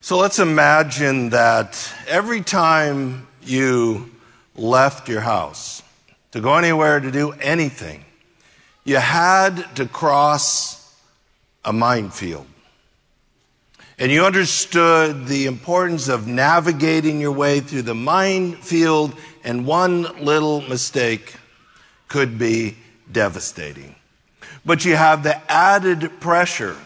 So let's imagine that every time you left your house to go anywhere to do anything, you had to cross a minefield. And you understood the importance of navigating your way through the minefield, and one little mistake could be devastating. But you have the added pressure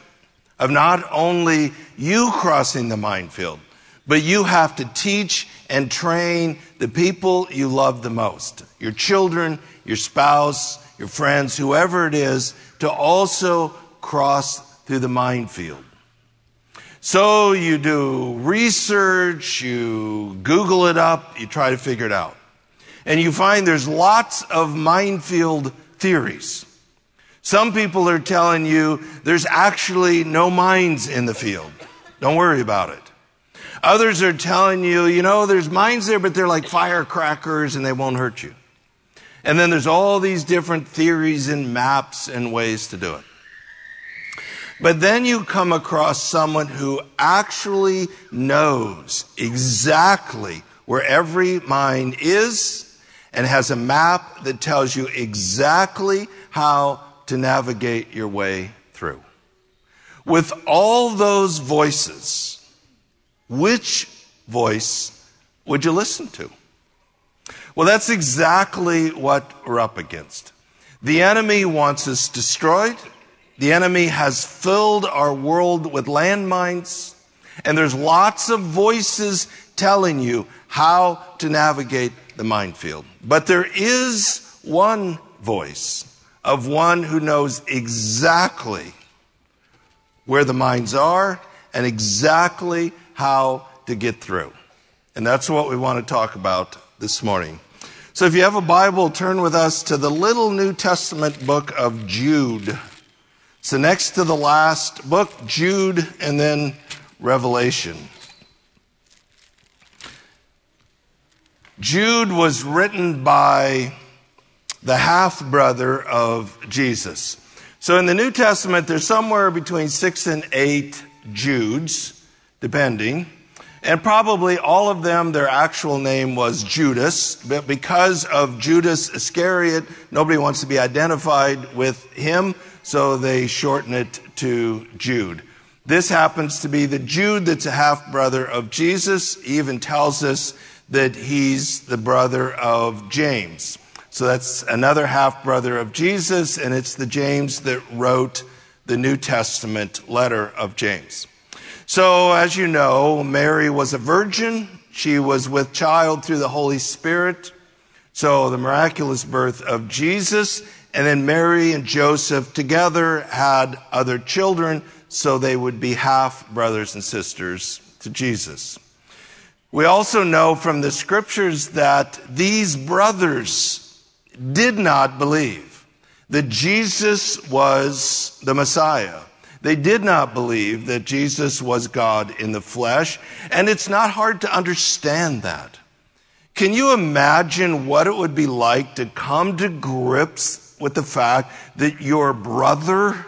of not only you crossing the minefield, but you have to teach and train the people you love the most your children, your spouse, your friends, whoever it is, to also cross through the minefield. So you do research, you Google it up, you try to figure it out. And you find there's lots of minefield theories. Some people are telling you there's actually no mines in the field. Don't worry about it. Others are telling you, you know, there's mines there, but they're like firecrackers and they won't hurt you. And then there's all these different theories and maps and ways to do it. But then you come across someone who actually knows exactly where every mine is and has a map that tells you exactly how to navigate your way through. With all those voices, which voice would you listen to? Well, that's exactly what we're up against. The enemy wants us destroyed. The enemy has filled our world with landmines. And there's lots of voices telling you how to navigate the minefield. But there is one voice of one who knows exactly where the mines are and exactly how to get through. And that's what we want to talk about this morning. So if you have a Bible, turn with us to the little New Testament book of Jude. So next to the last book, Jude, and then Revelation. Jude was written by the half brother of Jesus. So in the New Testament, there's somewhere between six and eight Judes, depending. And probably all of them, their actual name was Judas. But because of Judas Iscariot, nobody wants to be identified with him, so they shorten it to Jude. This happens to be the Jude that's a half brother of Jesus. He even tells us that he's the brother of James. So that's another half brother of Jesus, and it's the James that wrote the New Testament letter of James. So, as you know, Mary was a virgin. She was with child through the Holy Spirit. So, the miraculous birth of Jesus, and then Mary and Joseph together had other children, so they would be half brothers and sisters to Jesus. We also know from the scriptures that these brothers did not believe that Jesus was the Messiah. They did not believe that Jesus was God in the flesh, and it's not hard to understand that. Can you imagine what it would be like to come to grips with the fact that your brother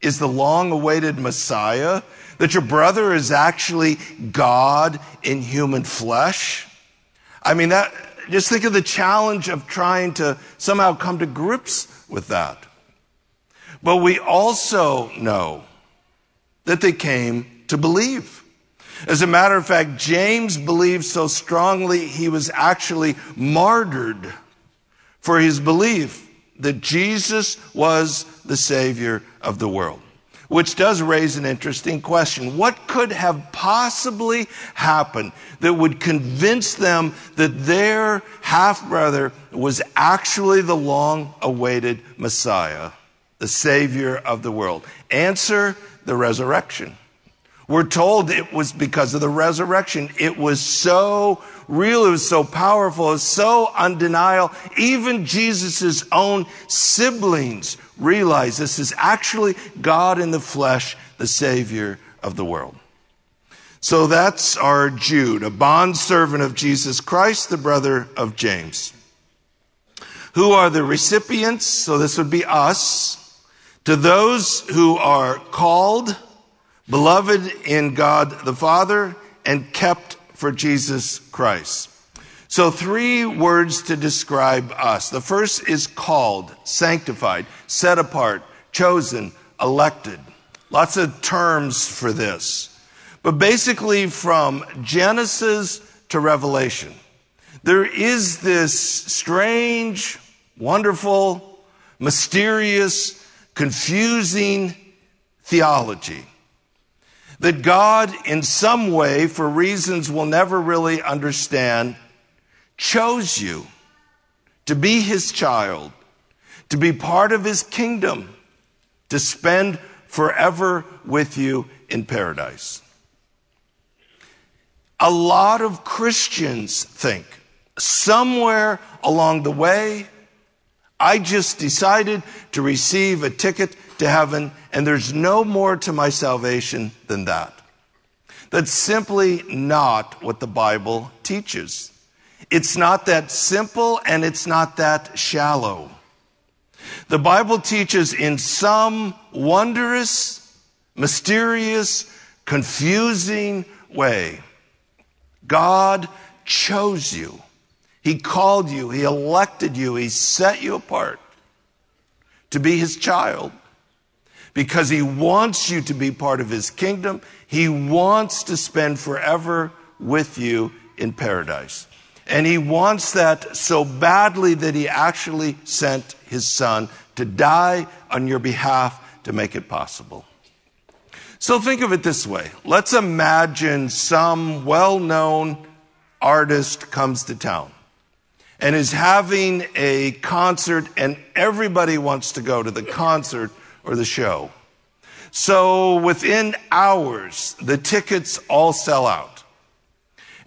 is the long awaited Messiah? That your brother is actually God in human flesh? I mean, that, just think of the challenge of trying to somehow come to grips with that. But we also know that they came to believe. As a matter of fact, James believed so strongly he was actually martyred for his belief that Jesus was the Savior of the world which does raise an interesting question. What could have possibly happened that would convince them that their half brother was actually the long awaited Messiah, the Savior of the world? Answer the resurrection. We're told it was because of the resurrection. It was so real. It was so powerful. It was so undeniable. Even Jesus' own siblings realized this is actually God in the flesh, the Savior of the world. So that's our Jude, a bondservant of Jesus Christ, the brother of James. Who are the recipients? So this would be us. To those who are called, beloved in God the Father, and kept for Jesus Christ. So, three words to describe us. The first is called, sanctified, set apart, chosen, elected. Lots of terms for this. But basically, from Genesis to Revelation, there is this strange, wonderful, mysterious, confusing theology that God, in some way, for reasons we'll never really understand, chose you to be his child, to be part of his kingdom, to spend forever with you in paradise. A lot of Christians think somewhere along the way, I just decided to receive a ticket to heaven, and there's no more to my salvation than that. That's simply not what the Bible teaches. It's not that simple and it's not that shallow. The Bible teaches in some wondrous, mysterious, confusing way. God chose you. He called you. He elected you. He set you apart to be his child because he wants you to be part of his kingdom. He wants to spend forever with you in paradise. And he wants that so badly that he actually sent his son to die on your behalf to make it possible. So think of it this way. Let's imagine some well known artist comes to town and is having a concert, and everybody wants to go to the concert or the show. So within hours, the tickets all sell out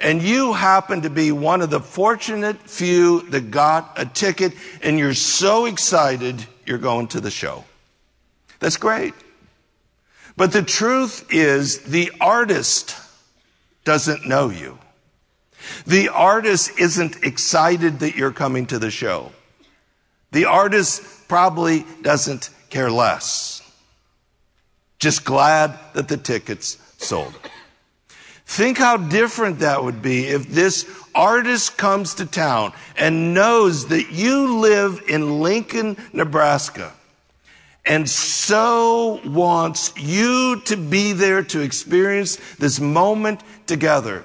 and you happen to be one of the fortunate few that got a ticket and you're so excited you're going to the show. That's great. But the truth is the artist doesn't know you. The artist isn't excited that you're coming to the show. The artist probably doesn't care less. Just glad that the tickets sold. Think how different that would be if this artist comes to town and knows that you live in Lincoln, Nebraska, and so wants you to be there to experience this moment together.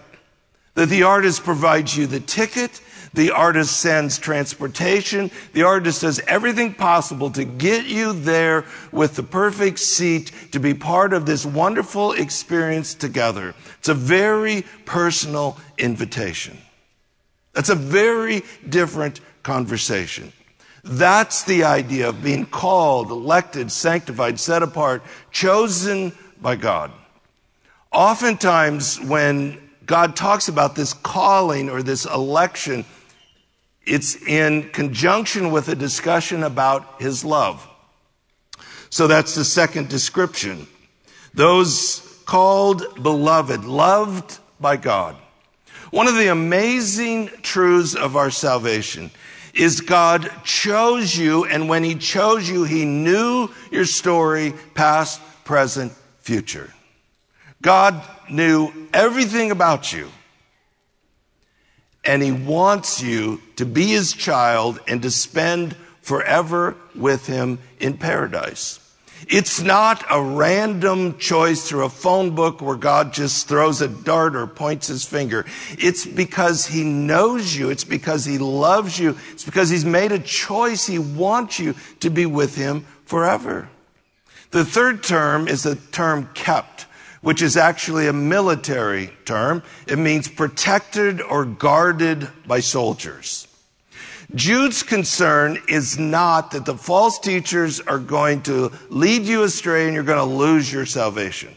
That the artist provides you the ticket, the artist sends transportation. The artist does everything possible to get you there with the perfect seat to be part of this wonderful experience together. It's a very personal invitation. That's a very different conversation. That's the idea of being called, elected, sanctified, set apart, chosen by God. Oftentimes, when God talks about this calling or this election, it's in conjunction with a discussion about his love. So that's the second description. Those called beloved, loved by God. One of the amazing truths of our salvation is God chose you, and when He chose you, He knew your story, past, present, future. God knew everything about you and he wants you to be his child and to spend forever with him in paradise. It's not a random choice through a phone book where God just throws a dart or points his finger. It's because he knows you. It's because he loves you. It's because he's made a choice. He wants you to be with him forever. The third term is the term kept which is actually a military term. It means protected or guarded by soldiers. Jude's concern is not that the false teachers are going to lead you astray and you're going to lose your salvation.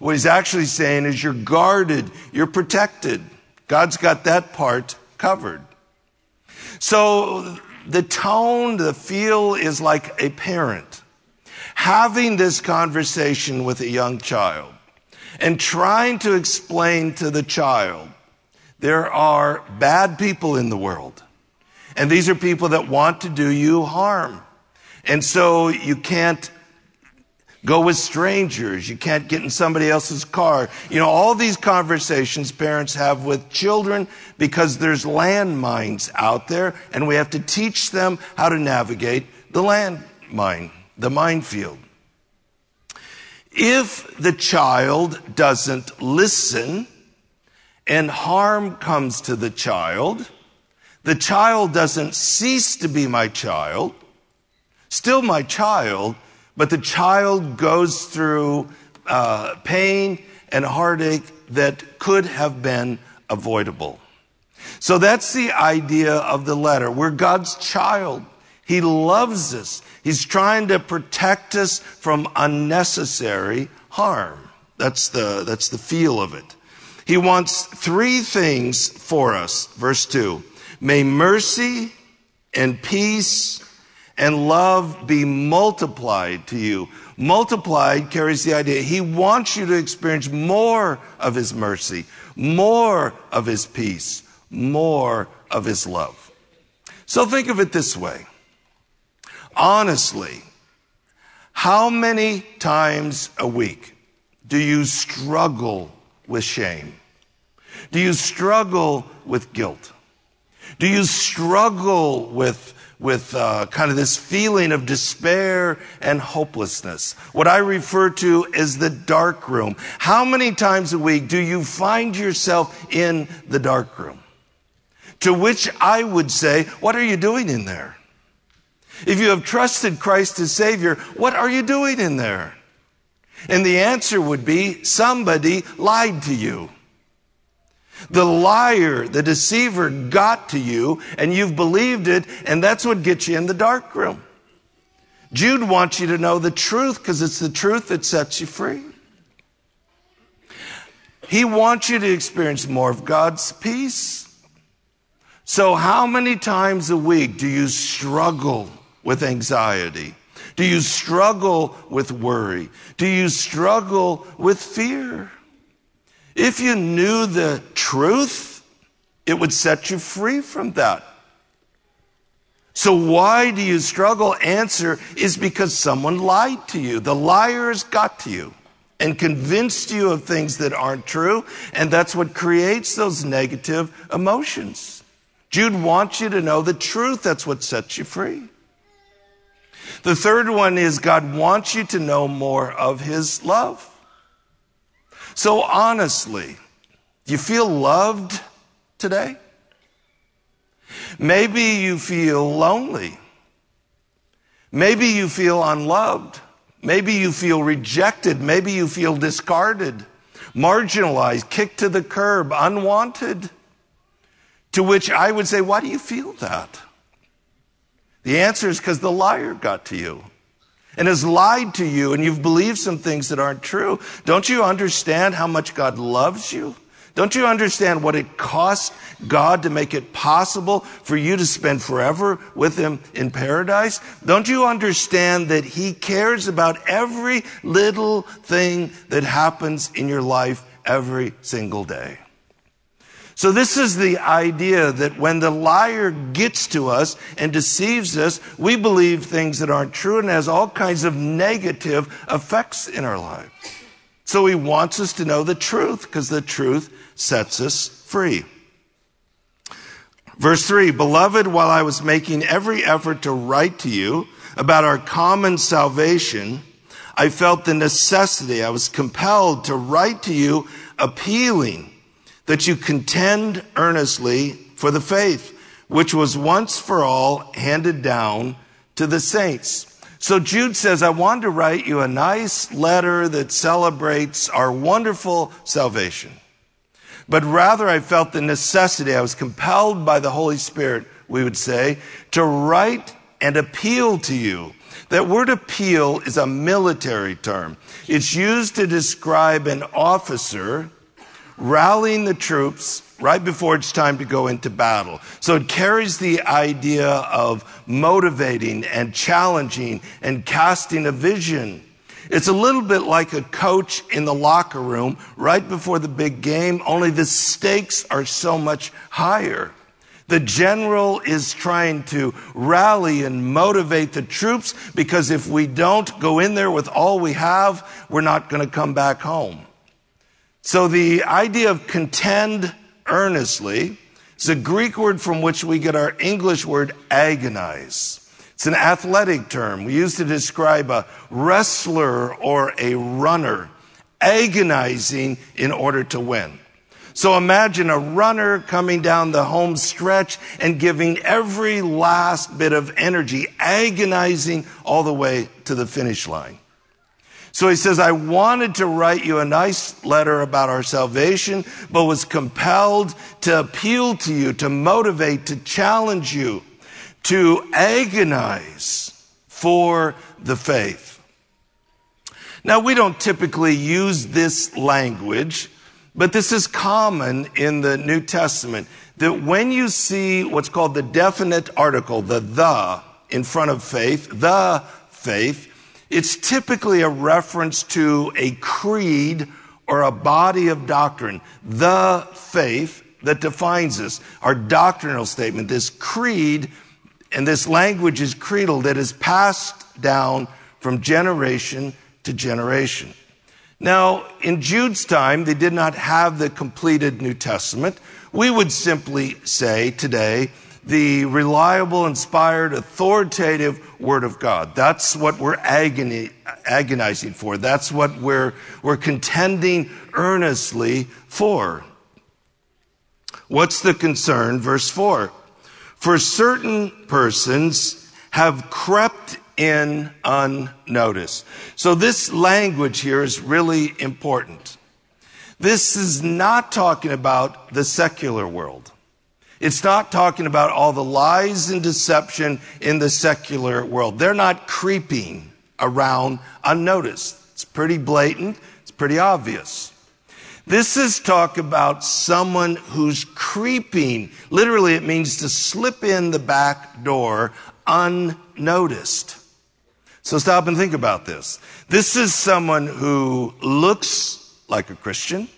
What he's actually saying is you're guarded, you're protected. God's got that part covered. So the tone, the feel is like a parent having this conversation with a young child and trying to explain to the child there are bad people in the world. And these are people that want to do you harm. And so you can't Go with strangers. You can't get in somebody else's car. You know, all these conversations parents have with children because there's landmines out there and we have to teach them how to navigate the landmine, the minefield. If the child doesn't listen and harm comes to the child, the child doesn't cease to be my child, still my child, but the child goes through uh, pain and heartache that could have been avoidable. So that's the idea of the letter. We're God's child. He loves us. He's trying to protect us from unnecessary harm. That's the, that's the feel of it. He wants three things for us. Verse 2. May mercy and peace and love be multiplied to you. Multiplied carries the idea he wants you to experience more of his mercy, more of his peace, more of his love. So think of it this way. Honestly, how many times a week do you struggle with shame? Do you struggle with guilt? Do you struggle with with uh, kind of this feeling of despair and hopelessness. What I refer to as the dark room. How many times a week do you find yourself in the dark room? To which I would say, what are you doing in there? If you have trusted Christ as Savior, what are you doing in there? And the answer would be somebody lied to you. The liar, the deceiver got to you and you've believed it and that's what gets you in the dark room. Jude wants you to know the truth because it's the truth that sets you free. He wants you to experience more of God's peace. So how many times a week do you struggle with anxiety? Do you struggle with worry? Do you struggle with fear? If you knew the truth, it would set you free from that. So why do you struggle? Answer is because someone lied to you. The liars got to you and convinced you of things that aren't true. And that's what creates those negative emotions. Jude wants you to know the truth. That's what sets you free. The third one is God wants you to know more of his love. So honestly, do you feel loved today? Maybe you feel lonely. Maybe you feel unloved. Maybe you feel rejected. Maybe you feel discarded, marginalized, kicked to the curb, unwanted. To which I would say, why do you feel that? The answer is because the liar got to you and has lied to you and you've believed some things that aren't true, don't you understand how much God loves you? Don't you understand what it cost God to make it possible for you to spend forever with Him in paradise? Don't you understand that He cares about every little thing that happens in your life every single day? So this is the idea that when the liar gets to us and deceives us, we believe things that aren't true and has all kinds of negative effects in our lives. So he wants us to know the truth because the truth sets us free. Verse three, beloved, while I was making every effort to write to you about our common salvation, I felt the necessity, I was compelled to write to you appealing that you contend earnestly for the faith which was once for all handed down to the saints. So Jude says, I wanted to write you a nice letter that celebrates our wonderful salvation. But rather I felt the necessity, I was compelled by the Holy Spirit, we would say, to write and appeal to you. That word appeal is a military term. It's used to describe an officer rallying the troops right before it's time to go into battle. So it carries the idea of motivating and challenging and casting a vision. It's a little bit like a coach in the locker room right before the big game, only the stakes are so much higher. The general is trying to rally and motivate the troops because if we don't go in there with all we have, we're not going to come back home. So the idea of contend earnestly is a Greek word from which we get our English word agonize. It's an athletic term. We use to describe a wrestler or a runner agonizing in order to win. So imagine a runner coming down the home stretch and giving every last bit of energy, agonizing all the way to the finish line. So he says, I wanted to write you a nice letter about our salvation, but was compelled to appeal to you, to motivate, to challenge you, to agonize for the faith. Now, we don't typically use this language but this is common in the New Testament that when you see what's called the definite article, the the in front of faith, the faith, it's typically a reference to a creed or a body of doctrine, the faith that defines us. Our doctrinal statement, this creed, and this language is creedal that is passed down from generation to generation. Now, in Jude's time, they did not have the completed New Testament. We would simply say today, the reliable, inspired, authoritative Word of God. That's what we're agony, agonizing for. That's what we're, we're contending earnestly for. What's the concern? Verse 4. For certain persons have crept in unnoticed. So this language here is really important. This is not talking about the secular world. It's not talking about all the lies and deception in the secular world. They're not creeping around unnoticed. It's pretty blatant. It's pretty obvious. This is talk about someone who's creeping. Literally, it means to slip in the back door unnoticed. So stop and think about this. This is someone who looks like a Christian.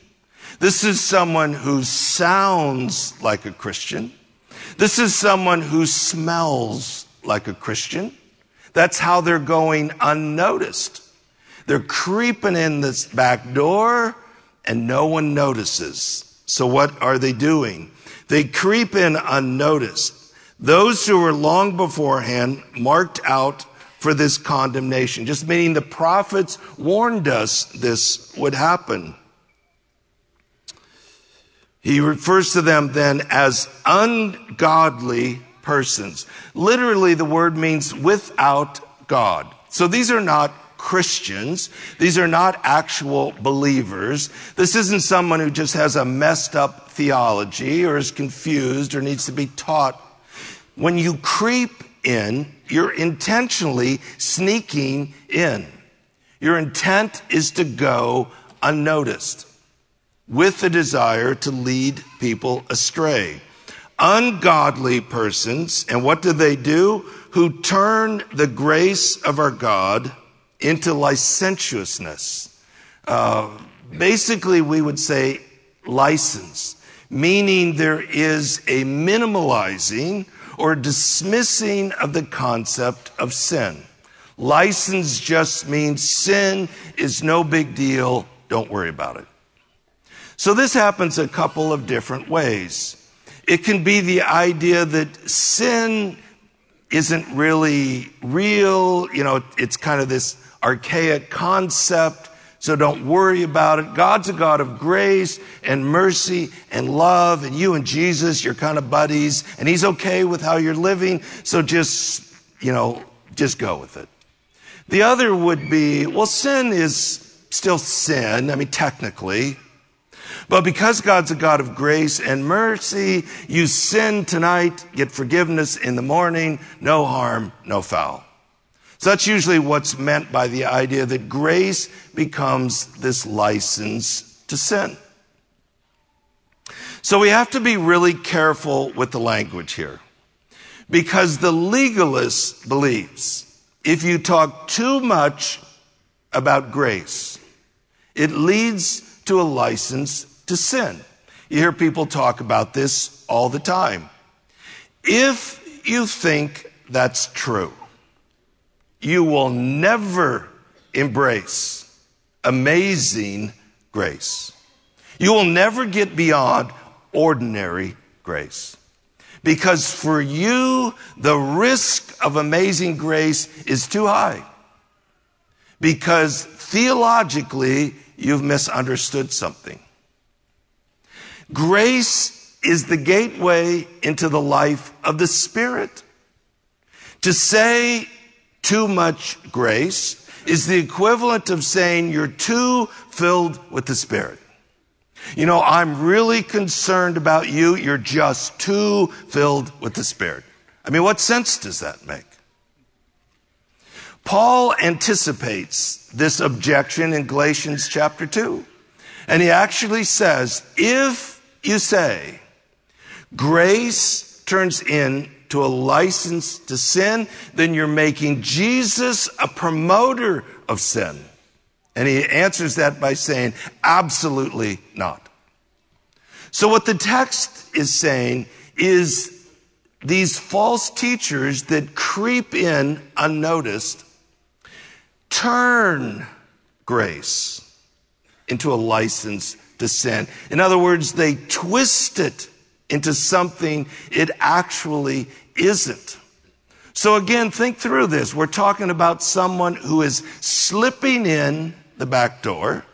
This is someone who sounds like a Christian. This is someone who smells like a Christian. That's how they're going unnoticed. They're creeping in this back door and no one notices. So what are they doing? They creep in unnoticed. Those who were long beforehand marked out for this condemnation. Just meaning the prophets warned us this would happen. He refers to them then as ungodly persons. Literally, the word means without God. So these are not Christians. These are not actual believers. This isn't someone who just has a messed up theology or is confused or needs to be taught. When you creep in, you're intentionally sneaking in. Your intent is to go unnoticed with the desire to lead people astray. Ungodly persons, and what do they do? Who turn the grace of our God into licentiousness. Uh, basically, we would say license, meaning there is a minimalizing or dismissing of the concept of sin. License just means sin is no big deal. Don't worry about it. So this happens a couple of different ways. It can be the idea that sin isn't really real. You know, it's kind of this archaic concept. So don't worry about it. God's a God of grace and mercy and love, and you and Jesus, you're kind of buddies, and He's okay with how you're living. So just, you know, just go with it. The other would be, well, sin is still sin. I mean, technically. But because God's a God of grace and mercy, you sin tonight, get forgiveness in the morning, no harm, no foul. So that's usually what's meant by the idea that grace becomes this license to sin. So we have to be really careful with the language here. Because the legalist believes if you talk too much about grace, it leads to a license to sin. You hear people talk about this all the time. If you think that's true, you will never embrace amazing grace. You will never get beyond ordinary grace. Because for you, the risk of amazing grace is too high. Because theologically, you've misunderstood something. Grace is the gateway into the life of the Spirit. To say too much grace is the equivalent of saying you're too filled with the Spirit. You know, I'm really concerned about you. You're just too filled with the Spirit. I mean, what sense does that make? Paul anticipates this objection in Galatians chapter 2. And he actually says, if you say grace turns into a license to sin, then you're making Jesus a promoter of sin. And he answers that by saying, absolutely not. So what the text is saying is these false teachers that creep in unnoticed turn grace into a license to sin. In other words, they twist it into something it actually isn't. So again, think through this. We're talking about someone who is slipping in the back door.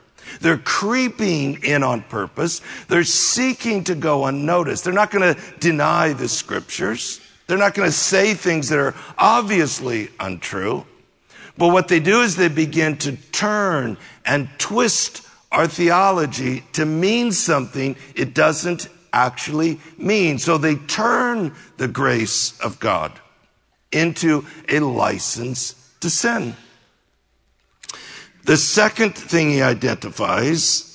They're creeping in on purpose. They're seeking to go unnoticed. They're not going to deny the scriptures. They're not going to say things that are obviously untrue. But what they do is they begin to turn and twist our theology to mean something it doesn't actually mean. So they turn the grace of God into a license to sin. The second thing he identifies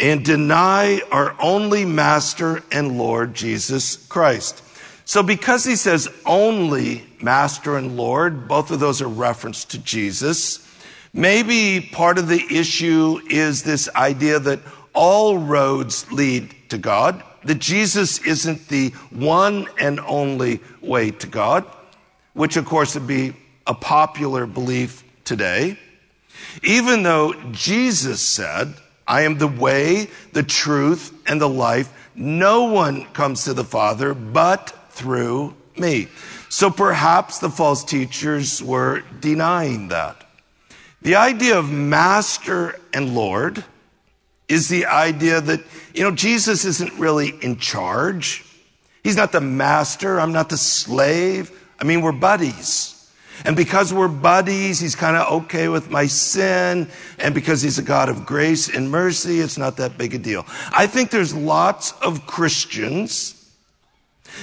and deny our only master and Lord Jesus Christ. So because he says only master and Lord, both of those are reference to Jesus. Maybe part of the issue is this idea that all roads lead to God, that Jesus isn't the one and only way to God, which of course would be a popular belief today. Even though Jesus said, I am the way, the truth, and the life. No one comes to the Father but through me. So perhaps the false teachers were denying that. The idea of master and Lord is the idea that, you know, Jesus isn't really in charge. He's not the master. I'm not the slave. I mean, we're buddies. And because we're buddies, he's kind of okay with my sin. And because he's a God of grace and mercy, it's not that big a deal. I think there's lots of Christians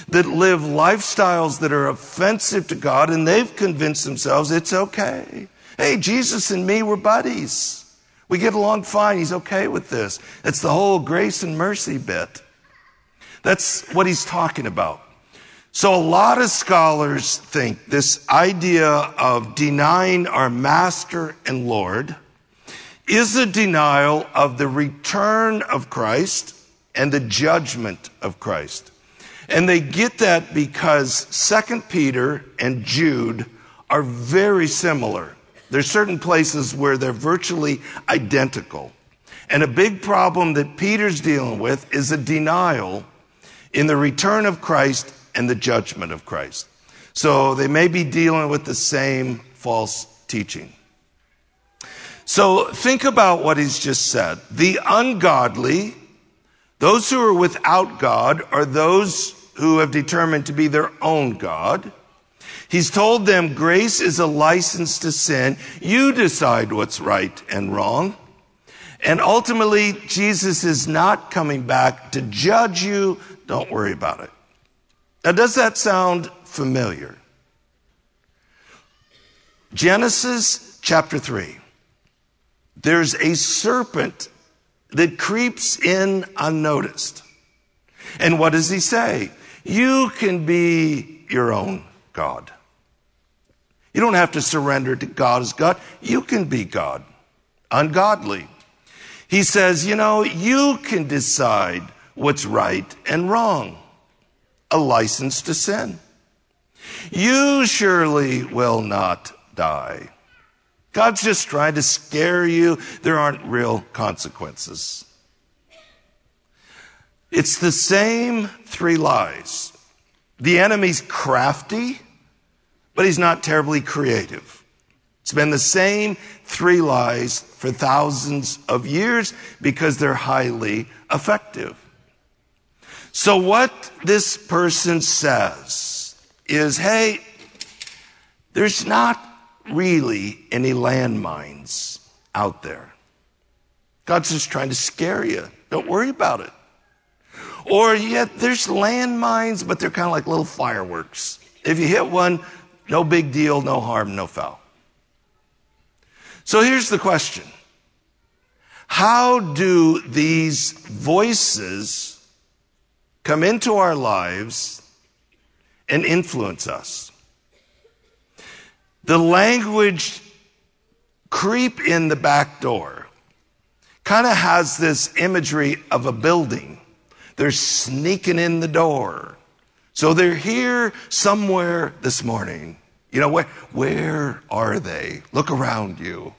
that live lifestyles that are offensive to God and they've convinced themselves it's okay. Hey, Jesus and me, we're buddies. We get along fine. He's okay with this. It's the whole grace and mercy bit. That's what he's talking about. So a lot of scholars think this idea of denying our master and Lord is a denial of the return of Christ and the judgment of Christ. And they get that because Second Peter and Jude are very similar. There's certain places where they're virtually identical. And a big problem that Peter's dealing with is a denial in the return of Christ and the judgment of Christ. So they may be dealing with the same false teaching. So think about what he's just said. The ungodly, those who are without God, are those who have determined to be their own God. He's told them grace is a license to sin. You decide what's right and wrong. And ultimately, Jesus is not coming back to judge you. Don't worry about it. Now, does that sound familiar? Genesis chapter 3. There's a serpent that creeps in unnoticed. And what does he say? You can be your own God. You don't have to surrender to God as God. You can be God, ungodly. He says, you know, you can decide what's right and wrong. a license to sin. You surely will not die. God's just trying to scare you. There aren't real consequences. It's the same three lies. The enemy's crafty, but he's not terribly creative. It's been the same three lies for thousands of years because they're highly effective. So what this person says is, hey, there's not really any landmines out there. God's just trying to scare you. Don't worry about it. Or yet there's landmines, but they're kind of like little fireworks. If you hit one, no big deal, no harm, no foul. So here's the question. How do these voices come into our lives and influence us. The language creep in the back door kind of has this imagery of a building. They're sneaking in the door. So they're here somewhere this morning. You know, where, where are they? Look around you.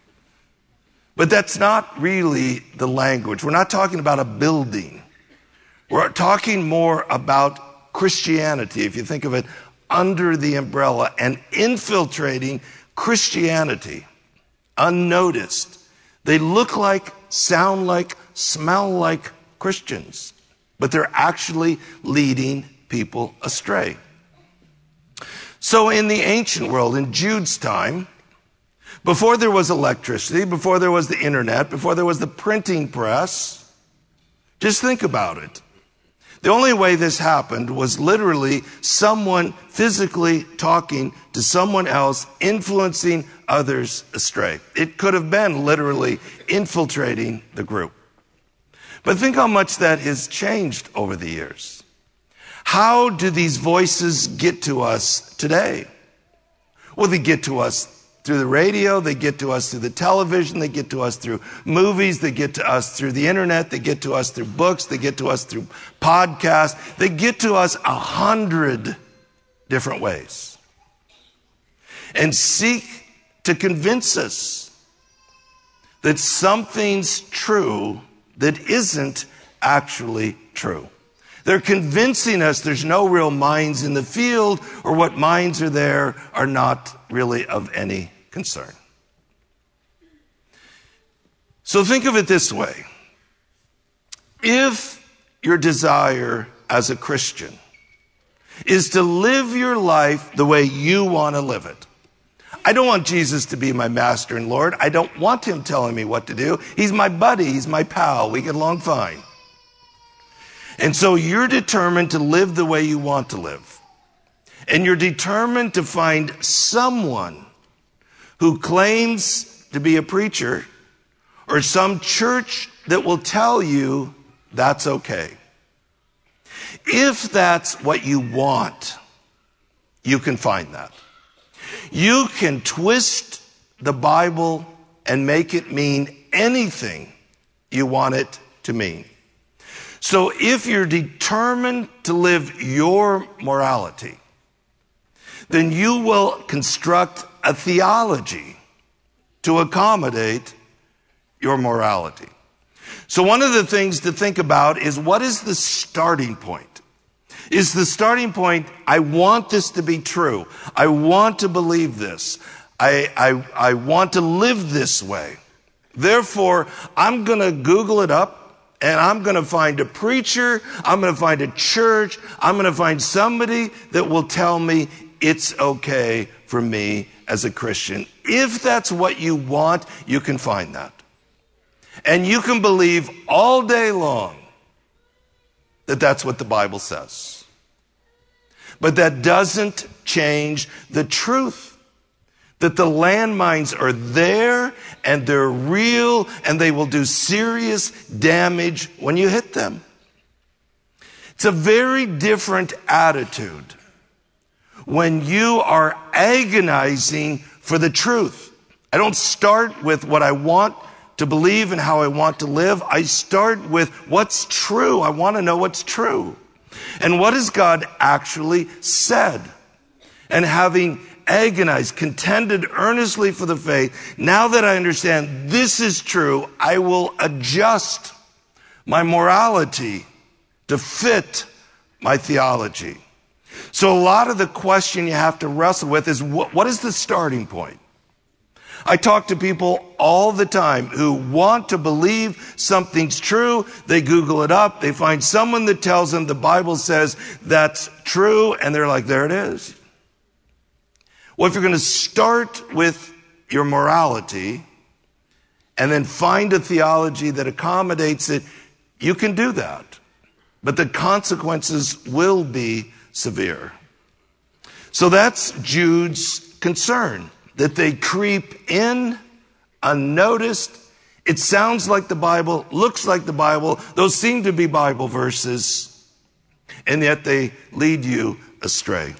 But that's not really the language. We're not talking about a building. We're talking more about Christianity, if you think of it under the umbrella and infiltrating Christianity unnoticed. They look like, sound like, smell like Christians, but they're actually leading people astray. So in the ancient world, in Jude's time, before there was electricity, before there was the internet, before there was the printing press, just think about it. The only way this happened was literally someone physically talking to someone else, influencing others astray. It could have been literally infiltrating the group. But think how much that has changed over the years. How do these voices get to us today? Well, they get to us through the radio, they get to us through the television, they get to us through movies, they get to us through the internet, they get to us through books, they get to us through podcasts, they get to us a hundred different ways. And seek to convince us that something's true that isn't actually true. They're convincing us there's no real mines in the field, or what mines are there are not really of any concern. So think of it this way. If your desire as a Christian is to live your life the way you want to live it, I don't want Jesus to be my master and Lord. I don't want him telling me what to do. He's my buddy. He's my pal. We get along fine. And so you're determined to live the way you want to live. And you're determined to find someone who claims to be a preacher or some church that will tell you that's okay. If that's what you want, you can find that. You can twist the Bible and make it mean anything you want it to mean. So if you're determined to live your morality, then you will construct a theology to accommodate your morality. So one of the things to think about is what is the starting point? Is the starting point, I want this to be true. I want to believe this. I, I, I want to live this way. Therefore, I'm going to Google it up and I'm going to find a preacher. I'm going to find a church. I'm going to find somebody that will tell me it's okay for me as a Christian. If that's what you want, you can find that. And you can believe all day long that that's what the Bible says. But that doesn't change the truth that the landmines are there and they're real and they will do serious damage when you hit them. It's a very different attitude when you are agonizing for the truth. I don't start with what I want to believe and how I want to live. I start with what's true. I want to know what's true. And what has God actually said? And having agonized, contended earnestly for the faith, now that I understand this is true, I will adjust my morality to fit my theology. So a lot of the question you have to wrestle with is what, what is the starting point? I talk to people all the time who want to believe something's true. They Google it up. They find someone that tells them the Bible says that's true. And they're like, there it is. Well, if you're going to start with your morality and then find a theology that accommodates it, you can do that. But the consequences will be severe. So that's Jude's concern that they creep in unnoticed. It sounds like the Bible, looks like the Bible. Those seem to be Bible verses, and yet they lead you astray.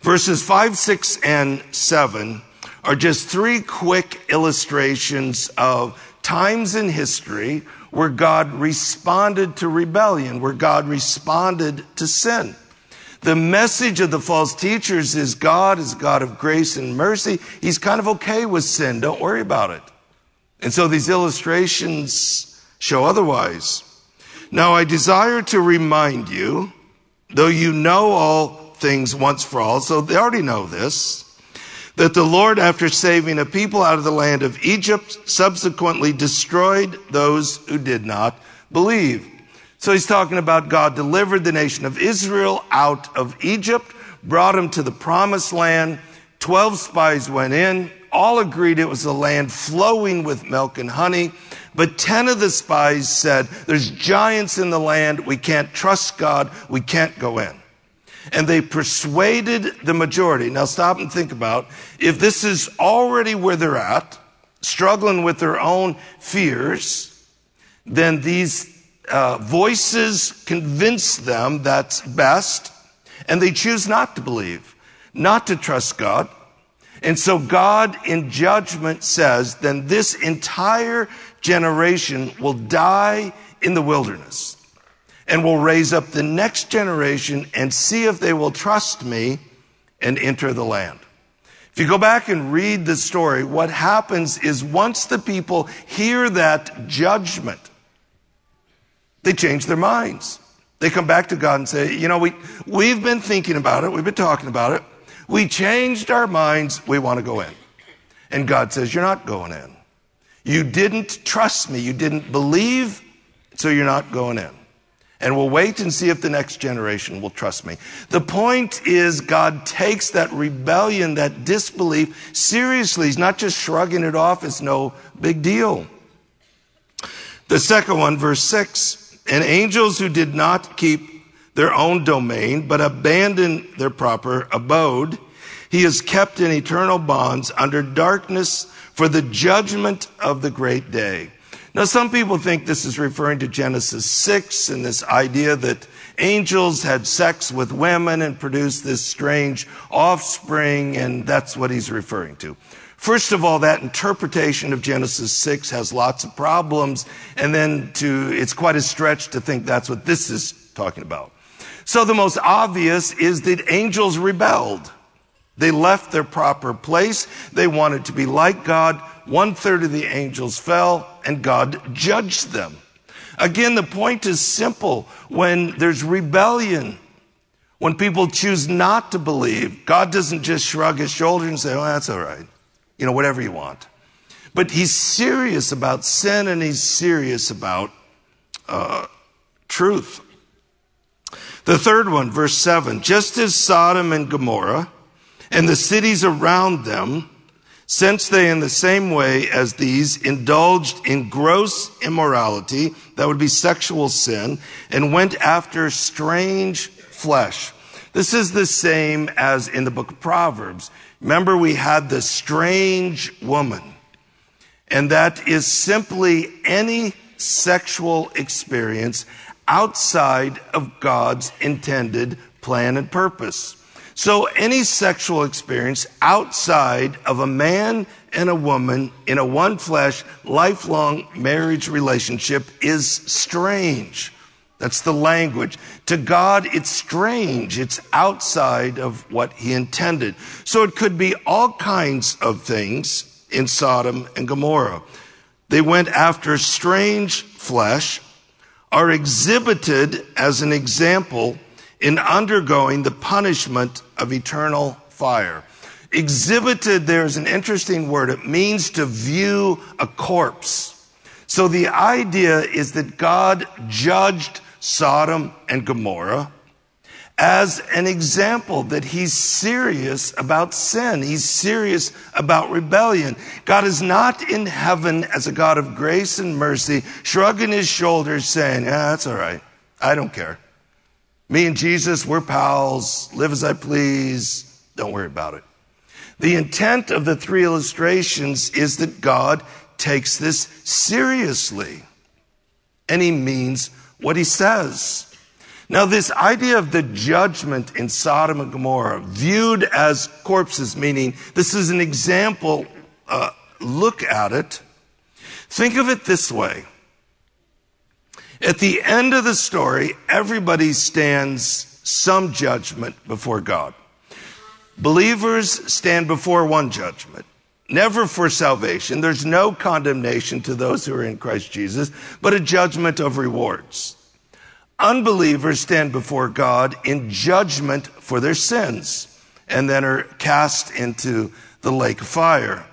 Verses 5, 6, and 7 are just three quick illustrations of times in history where God responded to rebellion, where God responded to sin. The message of the false teachers is God is God of grace and mercy. He's kind of okay with sin. Don't worry about it. And so these illustrations show otherwise. Now I desire to remind you, though you know all things once for all, so they already know this, that the Lord, after saving a people out of the land of Egypt, subsequently destroyed those who did not believe. So he's talking about God delivered the nation of Israel out of Egypt, brought them to the promised land. Twelve spies went in. All agreed it was a land flowing with milk and honey. But 10 of the spies said, there's giants in the land. We can't trust God. We can't go in. And they persuaded the majority. Now stop and think about if this is already where they're at, struggling with their own fears, then these uh, voices convince them that's best, and they choose not to believe, not to trust God. And so God in judgment says, then this entire generation will die in the wilderness and will raise up the next generation and see if they will trust me and enter the land. If you go back and read the story, what happens is once the people hear that judgment, they change their minds. They come back to God and say, you know, we, we've been thinking about it. We've been talking about it. We changed our minds. We want to go in. And God says, you're not going in. You didn't trust me. You didn't believe. So you're not going in. And we'll wait and see if the next generation will trust me. The point is God takes that rebellion, that disbelief seriously. He's not just shrugging it off as no big deal. The second one, verse six and angels who did not keep their own domain, but abandoned their proper abode, he is kept in eternal bonds under darkness for the judgment of the great day. Now, some people think this is referring to Genesis 6 and this idea that angels had sex with women and produced this strange offspring, and that's what he's referring to. First of all, that interpretation of Genesis 6 has lots of problems, and then to, it's quite a stretch to think that's what this is talking about. So the most obvious is that angels rebelled. They left their proper place. They wanted to be like God. One third of the angels fell, and God judged them. Again, the point is simple. When there's rebellion, when people choose not to believe, God doesn't just shrug his shoulders and say, oh, that's all right you know, whatever you want. But he's serious about sin and he's serious about uh, truth. The third one, verse 7 just as Sodom and Gomorrah and the cities around them, since they in the same way as these indulged in gross immorality, that would be sexual sin, and went after strange flesh. This is the same as in the book of Proverbs. Remember, we had the strange woman, and that is simply any sexual experience outside of God's intended plan and purpose. So any sexual experience outside of a man and a woman in a one flesh, lifelong marriage relationship is strange. That's the language. To God, it's strange. It's outside of what he intended. So it could be all kinds of things in Sodom and Gomorrah. They went after strange flesh, are exhibited as an example in undergoing the punishment of eternal fire. Exhibited, there's an interesting word. It means to view a corpse. So the idea is that God judged Sodom and Gomorrah as an example that he's serious about sin. He's serious about rebellion. God is not in heaven as a God of grace and mercy, shrugging his shoulders saying, yeah, that's all right. I don't care. Me and Jesus, we're pals. Live as I please. Don't worry about it. The intent of the three illustrations is that God takes this seriously. And he means what he says. Now, this idea of the judgment in Sodom and Gomorrah, viewed as corpses, meaning this is an example, uh, look at it. Think of it this way. At the end of the story, everybody stands some judgment before God. Believers stand before one judgment never for salvation. There's no condemnation to those who are in Christ Jesus, but a judgment of rewards. Unbelievers stand before God in judgment for their sins and then are cast into the lake of fire.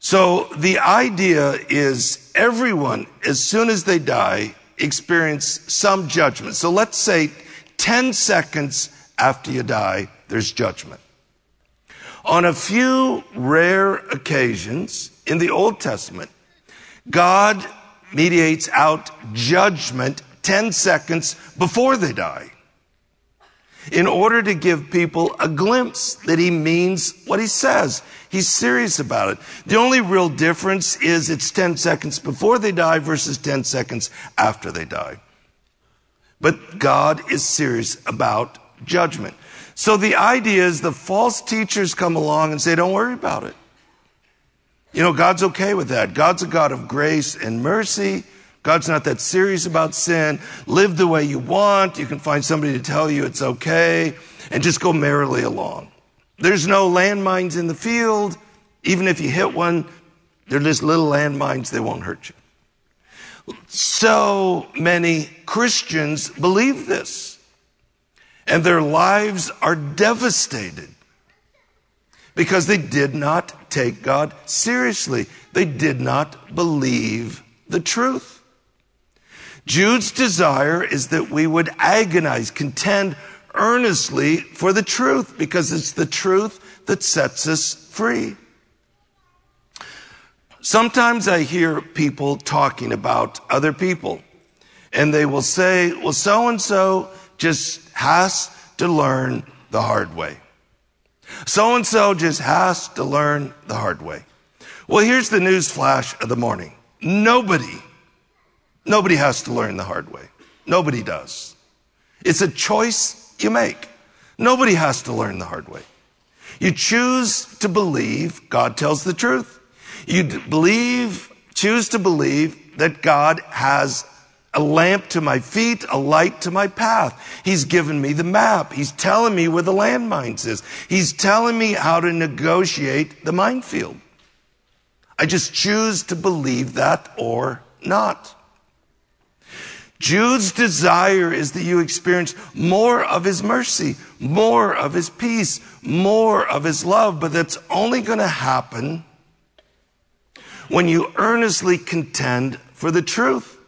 So the idea is everyone, as soon as they die, experience some judgment. So let's say 10 seconds after you die, there's judgment. On a few rare occasions in the Old Testament, God mediates out judgment 10 seconds before they die in order to give people a glimpse that he means what he says. He's serious about it. The only real difference is it's 10 seconds before they die versus 10 seconds after they die. But God is serious about judgment. So the idea is the false teachers come along and say, don't worry about it. You know, God's okay with that. God's a God of grace and mercy. God's not that serious about sin. Live the way you want. You can find somebody to tell you it's okay and just go merrily along. There's no landmines in the field. Even if you hit one, they're just little landmines. They won't hurt you. So many Christians believe this and their lives are devastated because they did not take God seriously. They did not believe the truth. Jude's desire is that we would agonize, contend earnestly for the truth because it's the truth that sets us free. Sometimes I hear people talking about other people and they will say, well, so and so just has to learn the hard way. So and so just has to learn the hard way. Well, here's the news flash of the morning. Nobody, nobody has to learn the hard way. Nobody does. It's a choice you make. Nobody has to learn the hard way. You choose to believe God tells the truth. You believe, choose to believe that God has a lamp to my feet, a light to my path. He's given me the map. He's telling me where the landmines is. He's telling me how to negotiate the minefield. I just choose to believe that or not. Jude's desire is that you experience more of his mercy, more of his peace, more of his love, but that's only going to happen when you earnestly contend for the truth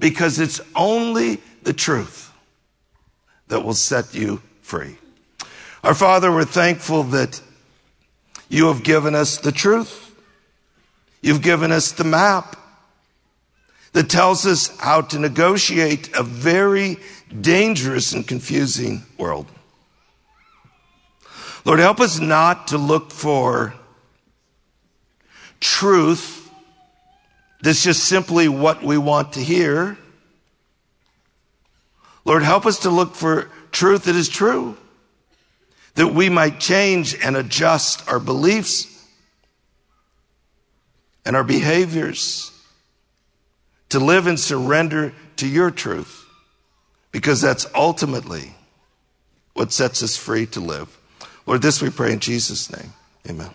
because it's only the truth that will set you free. Our Father, we're thankful that you have given us the truth. You've given us the map that tells us how to negotiate a very dangerous and confusing world. Lord, help us not to look for truth that's just simply what we want to hear. Lord, help us to look for truth that is true, that we might change and adjust our beliefs and our behaviors to live and surrender to your truth. because that's ultimately what sets us free to live. Lord, this we pray in Jesus' name. Amen.